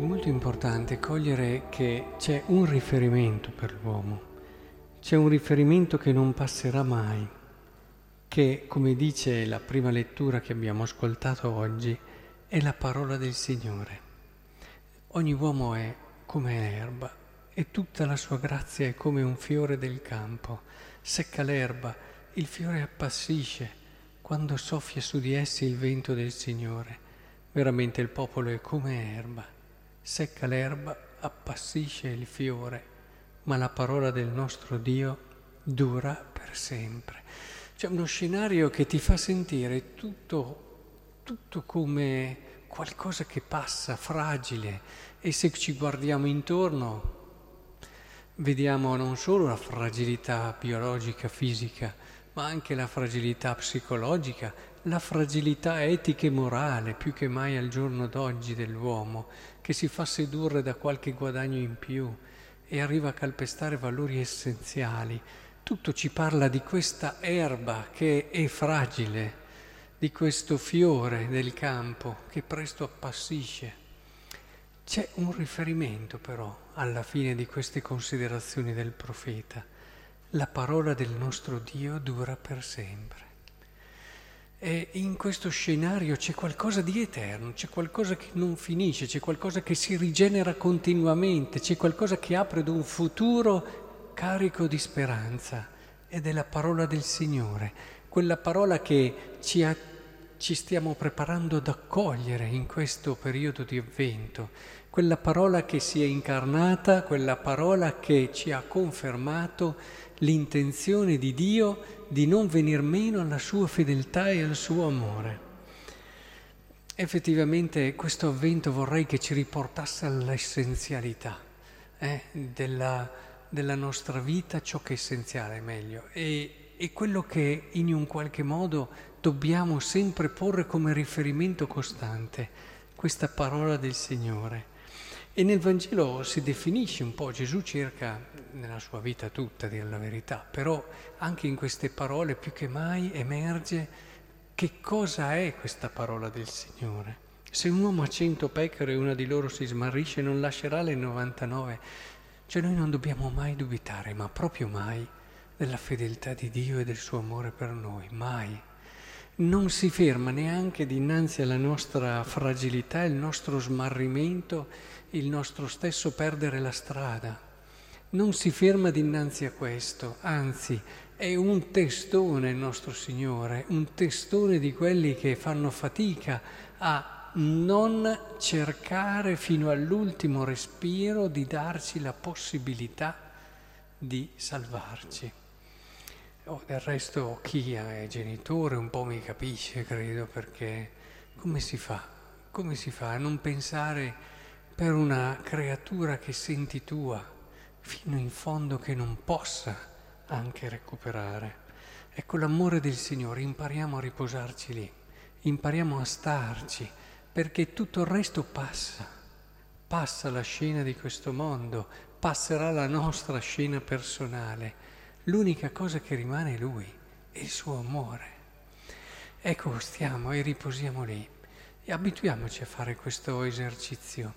molto importante cogliere che c'è un riferimento per l'uomo, c'è un riferimento che non passerà mai, che, come dice la prima lettura che abbiamo ascoltato oggi, è la parola del Signore. Ogni uomo è come l'erba e tutta la sua grazia è come un fiore del campo. Secca l'erba, il fiore appassisce quando soffia su di essi il vento del Signore. Veramente il popolo è come erba secca l'erba, appassisce il fiore, ma la parola del nostro Dio dura per sempre. C'è uno scenario che ti fa sentire tutto, tutto come qualcosa che passa, fragile, e se ci guardiamo intorno vediamo non solo la fragilità biologica, fisica, ma anche la fragilità psicologica, la fragilità etica e morale più che mai al giorno d'oggi dell'uomo, che si fa sedurre da qualche guadagno in più e arriva a calpestare valori essenziali. Tutto ci parla di questa erba che è fragile, di questo fiore del campo che presto appassisce. C'è un riferimento però alla fine di queste considerazioni del profeta. La parola del nostro Dio dura per sempre. E in questo scenario c'è qualcosa di eterno, c'è qualcosa che non finisce, c'è qualcosa che si rigenera continuamente, c'è qualcosa che apre ad un futuro carico di speranza. Ed è la parola del Signore, quella parola che ci, ha, ci stiamo preparando ad accogliere in questo periodo di avvento, quella parola che si è incarnata, quella parola che ci ha confermato l'intenzione di Dio di non venir meno alla sua fedeltà e al suo amore. Effettivamente questo avvento vorrei che ci riportasse all'essenzialità eh, della, della, nostra vita, ciò che è essenziale meglio, e, e quello che in un qualche modo dobbiamo sempre porre come riferimento costante, questa parola del Signore. E nel Vangelo si definisce un po', Gesù cerca nella sua vita tutta, a dire la verità, però anche in queste parole più che mai emerge che cosa è questa parola del Signore. Se un uomo ha cento pecore e una di loro si smarrisce, non lascerà le 99. Cioè noi non dobbiamo mai dubitare, ma proprio mai, della fedeltà di Dio e del suo amore per noi, mai. Non si ferma neanche dinanzi alla nostra fragilità, il nostro smarrimento il nostro stesso perdere la strada. Non si ferma dinanzi a questo, anzi è un testone il nostro Signore, un testone di quelli che fanno fatica a non cercare fino all'ultimo respiro di darci la possibilità di salvarci. Oh, del resto chi è genitore un po' mi capisce, credo, perché come si fa? Come si fa a non pensare per una creatura che senti tua fino in fondo che non possa anche recuperare. Ecco l'amore del Signore, impariamo a riposarci lì, impariamo a starci, perché tutto il resto passa, passa la scena di questo mondo, passerà la nostra scena personale. L'unica cosa che rimane è Lui, il suo amore. Ecco, stiamo e riposiamo lì e abituiamoci a fare questo esercizio.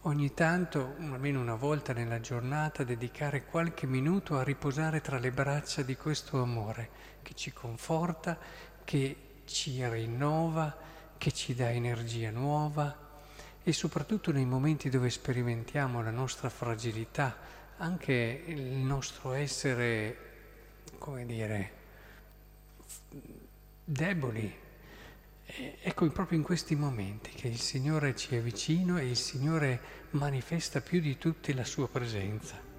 Ogni tanto, almeno una volta nella giornata, dedicare qualche minuto a riposare tra le braccia di questo amore che ci conforta, che ci rinnova, che ci dà energia nuova e soprattutto nei momenti dove sperimentiamo la nostra fragilità, anche il nostro essere, come dire, deboli, Ecco proprio in questi momenti che il Signore ci è vicino e il Signore manifesta più di tutti la sua presenza.